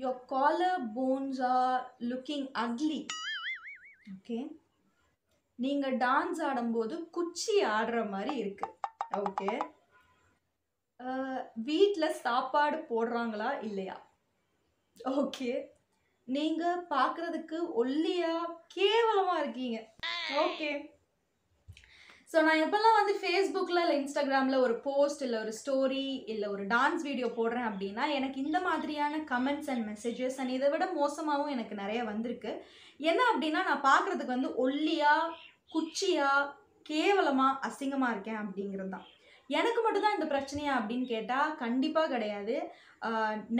your collar bones are looking ugly. Okay நீங்கள் dance ஆடும்போது குச்சி ஆடுற மாதிரி இருக்கு. ஓகே வீட்டில் சாப்பாடு போடுறாங்களா இல்லையா? ஓகே நீங்கள் பார்க்குறதுக்கு ஒல்லியா கேவலமாக இருக்கீங்க. ஓகே ஸோ நான் எப்போல்லாம் வந்து ஃபேஸ்புக்கில் இல்லை இன்ஸ்டாகிராமில் ஒரு போஸ்ட் இல்லை ஒரு ஸ்டோரி இல்லை ஒரு டான்ஸ் வீடியோ போடுறேன் அப்படின்னா எனக்கு இந்த மாதிரியான கமெண்ட்ஸ் அண்ட் மெசேஜஸ் அண்ட் இதை விட மோசமாகவும் எனக்கு நிறைய வந்திருக்கு. என்ன அப்படின்னா நான் பார்க்குறதுக்கு வந்து ஒல்லியாக குச்சியாக கேவலமாக அசிங்கமாக இருக்கேன் அப்படிங்கிறது தான். எனக்கு மட்டும்தான் இந்த பிரச்சனையா அப்படின்னு கேட்டால் கண்டிப்பாக கிடையாது.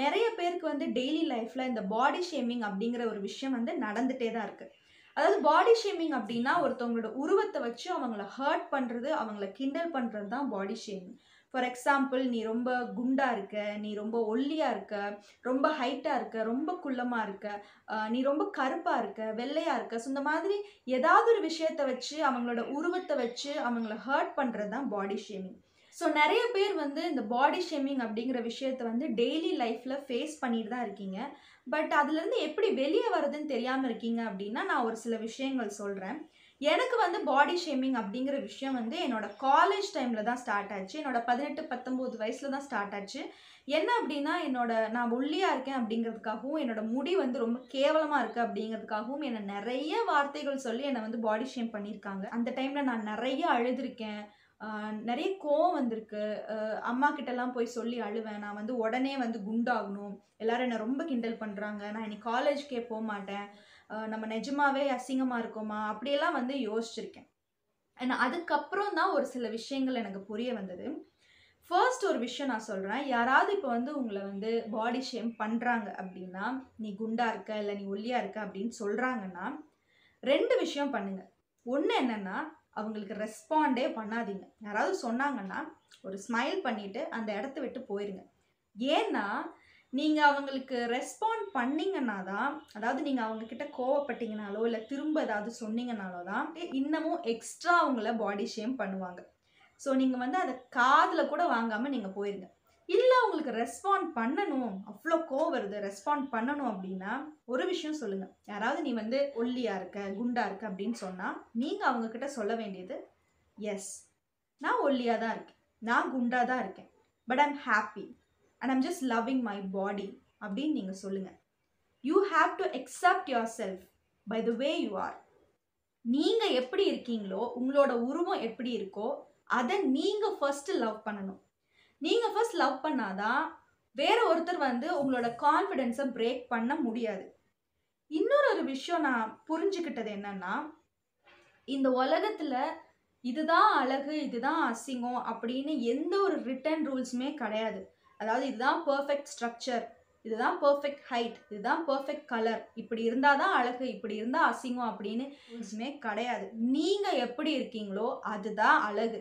நிறைய பேருக்கு வந்து டெய்லி லைஃப்பில் இந்த பாடி ஷேமிங் அப்படிங்கிற ஒரு விஷயம் வந்து நடந்துகிட்டே தான் இருக்குது அதாவது பாடி ஷேமிங் அப்படின்னா ஒருத்தவங்களோட உருவத்தை வச்சு அவங்கள ஹர்ட் பண்ணுறது அவங்கள கிண்டல் பண்ணுறது தான் பாடி ஷேமிங் ஃபார் எக்ஸாம்பிள் நீ ரொம்ப குண்டாக இருக்க நீ ரொம்ப ஒல்லியாக இருக்க ரொம்ப ஹைட்டாக இருக்க ரொம்ப குள்ளமாக இருக்க நீ ரொம்ப கருப்பாக இருக்க வெள்ளையாக இருக்க ஸோ இந்த மாதிரி ஏதாவது ஒரு விஷயத்தை வச்சு அவங்களோட உருவத்தை வச்சு அவங்கள ஹர்ட் பண்ணுறது தான் பாடி ஷேமிங் ஸோ நிறைய பேர் வந்து இந்த பாடி ஷேமிங் அப்படிங்கிற விஷயத்த வந்து டெய்லி லைஃப்பில் ஃபேஸ் பண்ணிட்டு தான் இருக்கீங்க. பட் அதுலேருந்து எப்படி வெளியே வருதுன்னு தெரியாமல் இருக்கீங்க அப்படின்னா நான் ஒரு சில விஷயங்கள் சொல்கிறேன் எனக்கு வந்து பாடி ஷேமிங் அப்படிங்கிற விஷயம் வந்து என்னோட காலேஜ் டைமில் தான் ஸ்டார்ட் ஆச்சு. என்னோடய பதினெட்டு பத்தொம்போது வயசில் தான் ஸ்டார்ட் ஆச்சு. என்ன அப்படின்னா என்னோட நான் ஒல்லியாக இருக்கேன் அப்படிங்கிறதுக்காகவும் என்னோடய முடி வந்து ரொம்ப கேவலமாக இருக்குது அப்படிங்கிறதுக்காகவும் என்னை நிறைய வார்த்தைகள் சொல்லி என்னை வந்து பாடி ஷேம் பண்ணியிருக்காங்க. அந்த டைமில் நான் நிறைய அழுதுருக்கேன். நிறைய கோவம் வந்திருக்கு. அம்மா கிட்டலாம் போய் சொல்லி அழுவேன். நான் வந்து உடனே வந்து குண்டாகணும். எல்லாரும் என்னை ரொம்ப கிண்டல் பண்ணுறாங்க நான் இனி காலேஜ்க்கே போக மாட்டேன். நம்ம நிஜமாவே அசிங்கமாக இருக்கோமா? அப்படியெல்லாம் வந்து யோசிச்சிருக்கேன். அண்ட் அதுக்கப்புறம் தான் ஒரு சில விஷயங்கள் எனக்கு புரிய வந்தது. ஃபர்ஸ்ட் ஒரு விஷயம் நான் சொல்கிறேன் யாராவது இப்போ வந்து உங்களை வந்து பாடி ஷேம் பண்ணுறாங்க அப்படின்னா நீ குண்டா இருக்க இல்லை நீ ஒல்லியாக இருக்க அப்படின்னு சொல்கிறாங்கன்னா ரெண்டு விஷயம் பண்ணுங்கள் ஒன்று என்னென்னா அவங்களுக்கு ரெஸ்பாண்டே பண்ணாதீங்க. யாராவது சொன்னாங்கன்னா ஒரு ஸ்மைல் பண்ணிவிட்டு அந்த இடத்த விட்டு போயிருங்க. ஏன்னா நீங்கள் அவங்களுக்கு ரெஸ்பாண்ட் பண்ணீங்கன்னா தான் அதாவது நீங்கள் அவங்கக்கிட்ட கோவப்பட்டீங்கனாலோ இல்லை திரும்ப ஏதாவது சொன்னீங்கனாலோ தான் இன்னமும் எக்ஸ்ட்ரா அவங்கள பாடி ஷேம் பண்ணுவாங்க. ஸோ நீங்கள் வந்து அதை காதில் கூட வாங்காமல் நீங்கள் போயிருங்க. இல்லை உங்களுக்கு ரெஸ்பாண்ட் பண்ணணும். அவ்வளோ கோவம் வருது. ரெஸ்பாண்ட் பண்ணணும் அப்படின்னா ஒரு விஷயம் சொல்லுங்கள் யாராவது நீ வந்து ஒல்லியாக இருக்க குண்டா இருக்க அப்படின்னு சொன்னால் நீங்கள் அவங்கக்கிட்ட சொல்ல வேண்டியது எஸ் நான் ஒல்லியாக தான் இருக்கேன். நான் குண்டா தான் இருக்கேன். But I'm happy and I'm just loving my body அப்படின்னு நீங்கள் சொல்லுங்கள் you have to accept yourself by the way you are நீங்கள் எப்படி இருக்கீங்களோ உங்களோட உருவம் எப்படி இருக்கோ அதை நீங்கள் ஃபஸ்ட்டு லவ் பண்ணணும். நீங்கள் ஃபர்ஸ்ட் லவ் பண்ணாதான் வேற ஒருத்தர் வந்து உங்களோட கான்ஃபிடென்ஸை பிரேக் பண்ண முடியாது. இன்னொரு ஒரு விஷயம் நான் புரிஞ்சுக்கிட்டது என்னன்னா இந்த உலகத்தில் இதுதான் அழகு இதுதான் அசிங்கம் அப்படின்னு எந்த ஒரு ரிட்டன் ரூல்ஸுமே கிடையாது. அதாவது இதுதான் பர்ஃபெக்ட் ஸ்ட்ரக்சர் இதுதான் பர்ஃபெக்ட் ஹைட் இதுதான் பர்ஃபெக்ட் கலர் இப்படி இருந்தால் தான் அழகு இப்படி இருந்தால் அசிங்கம் அப்படின்னு ரூல்ஸுமே கிடையாது. நீங்கள் எப்படி இருக்கீங்களோ அதுதான் அழகு.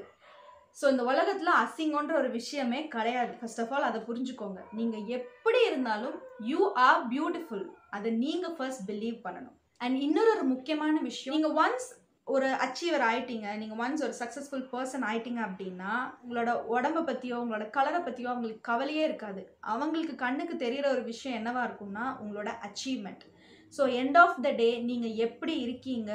ஸோ இந்த உலகத்தில் அசிங்கன்ற ஒரு விஷயமே கிடையாது. ஃபர்ஸ்ட் ஆஃப் ஆல் அதை புரிஞ்சுக்கோங்க. நீங்கள் எப்படி இருந்தாலும் யூ ஆர் பியூட்டிஃபுல் அதை நீங்கள் ஃபர்ஸ்ட் பிலீவ் பண்ணணும். அண்ட் இன்னொரு ஒரு முக்கியமான விஷயம் நீங்கள் ஒன்ஸ் ஒரு அச்சீவர் ஆயிட்டீங்க நீங்கள் ஒன்ஸ் ஒரு சக்ஸஸ்ஃபுல் பர்சன் ஆயிட்டீங்க அப்படின்னா உங்களோட உடம்பை பற்றியோ உங்களோட கலரை பற்றியோ அவங்களுக்கு கவலையே இருக்காது. அவங்களுக்கு கண்ணுக்கு தெரிகிற ஒரு விஷயம் என்னவா இருக்கும்னா உங்களோட achievement so end of the day நீங்கள் எப்படி இருக்கீங்க?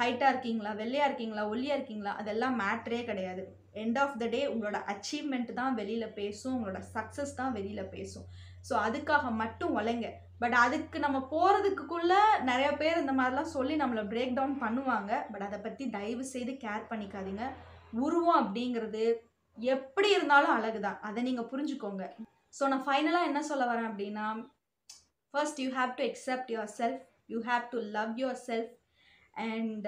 ஹைட்டாக இருக்கீங்களா? வெள்ளையாக இருக்கீங்களா? ஒல்லியாக இருக்கீங்களா? அதெல்லாம் மேட்ரே கிடையாது. எண்ட் ஆஃப் த டே உங்களோட அச்சீவ்மெண்ட் தான் வெளியில் பேசும் உங்களோட சக்ஸஸ் தான் வெளியில் பேசும். ஸோ அதுக்காக மட்டும் உழைங்க பட் அதுக்கு நம்ம போகிறதுக்குள்ளே நிறைய பேர் இந்த மாதிரிலாம் சொல்லி நம்மளை பிரேக் டவுன் பண்ணுவாங்க. பட் அதை பற்றி தயவு செய்து கேர் பண்ணிக்காதீங்க. உருவம் அப்படிங்கிறது எப்படி இருந்தாலும் அழகு தான் அதை நீங்கள் புரிஞ்சுக்கோங்க. ஸோ நான் ஃபைனலாக என்ன சொல்ல வரேன் அப்படின்னா first you have to accept yourself you have to love yourself and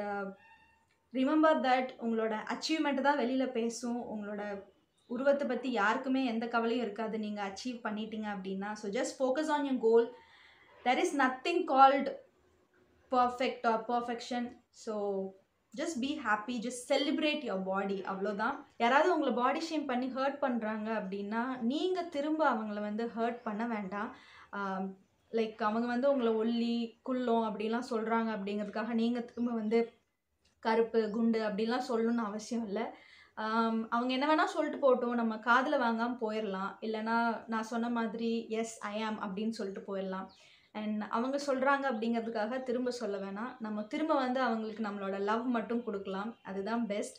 remember that உங்களோட அச்சீவ்மெண்ட் தான் வெளியில் பேசும். உங்களோட உருவத்தை பற்றி யாருக்குமே எந்த கவலையும் இருக்காது. நீங்கள் அச்சீவ் பண்ணிட்டீங்க அப்படின்னா so just focus on your goal there is nothing called perfect or perfection so just be happy just celebrate your body அவ்வளோதான் யாராவது உங்களை பாடி ஷேம் பண்ணி ஹர்ட் பண்ணுறாங்க அப்படின்னா நீங்கள் திரும்ப அவங்கள வந்து ஹர்ட் பண்ண வேண்டாம். லைக் அவங்க வந்து உங்களை ஒல்லி குள்ளம் அப்படிலாம் சொல்கிறாங்க அப்படிங்கிறதுக்காக நீங்கள் திரும்ப வந்து கருப்பு குண்டு அப்படிலாம் சொல்லணும்னு அவசியம் இல்லை. அவங்க என்ன வேணால் சொல்லிட்டு போட்டோம். நம்ம காதில் வாங்காமல் போயிடலாம் இல்லைனா நான் சொன்ன மாதிரி எஸ் ஐ ஆம் அப்படின்னு சொல்லிட்டு போயிடலாம் அண்ட் அவங்க சொல்கிறாங்க அப்படிங்கிறதுக்காக திரும்ப சொல்ல வேணாம். நம்ம திரும்ப வந்து அவங்களுக்கு நம்மளோட லவ் மட்டும் கொடுக்கலாம். அதுதான் பெஸ்ட்